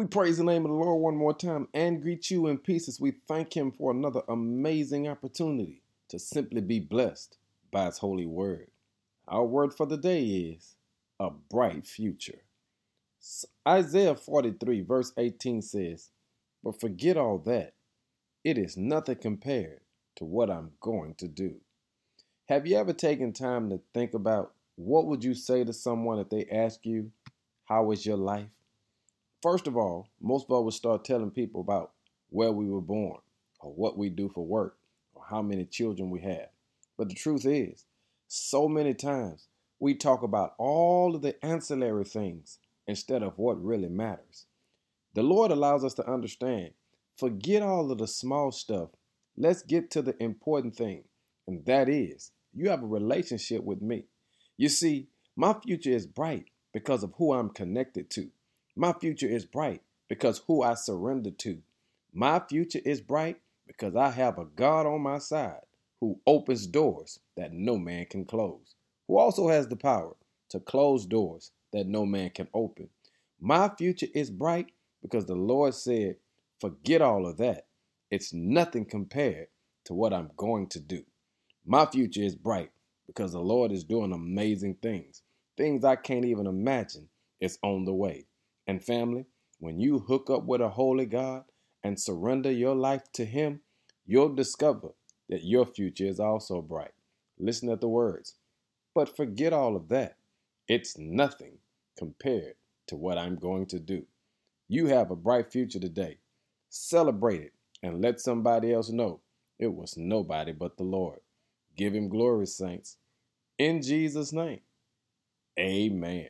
We praise the name of the Lord one more time and greet you in peace as we thank Him for another amazing opportunity to simply be blessed by His holy word. Our word for the day is a bright future. Isaiah 43, verse 18 says, But forget all that. It is nothing compared to what I'm going to do. Have you ever taken time to think about what would you say to someone if they ask you, How is your life? First of all, most of us would start telling people about where we were born, or what we do for work, or how many children we have. But the truth is, so many times we talk about all of the ancillary things instead of what really matters. The Lord allows us to understand forget all of the small stuff. Let's get to the important thing, and that is you have a relationship with me. You see, my future is bright because of who I'm connected to. My future is bright because who I surrender to. My future is bright because I have a God on my side who opens doors that no man can close, who also has the power to close doors that no man can open. My future is bright because the Lord said, forget all of that. It's nothing compared to what I'm going to do. My future is bright because the Lord is doing amazing things. Things I can't even imagine It's on the way. And family, when you hook up with a holy God and surrender your life to Him, you'll discover that your future is also bright. Listen at the words. But forget all of that. It's nothing compared to what I'm going to do. You have a bright future today. Celebrate it and let somebody else know it was nobody but the Lord. Give him glory, saints. In Jesus' name, amen.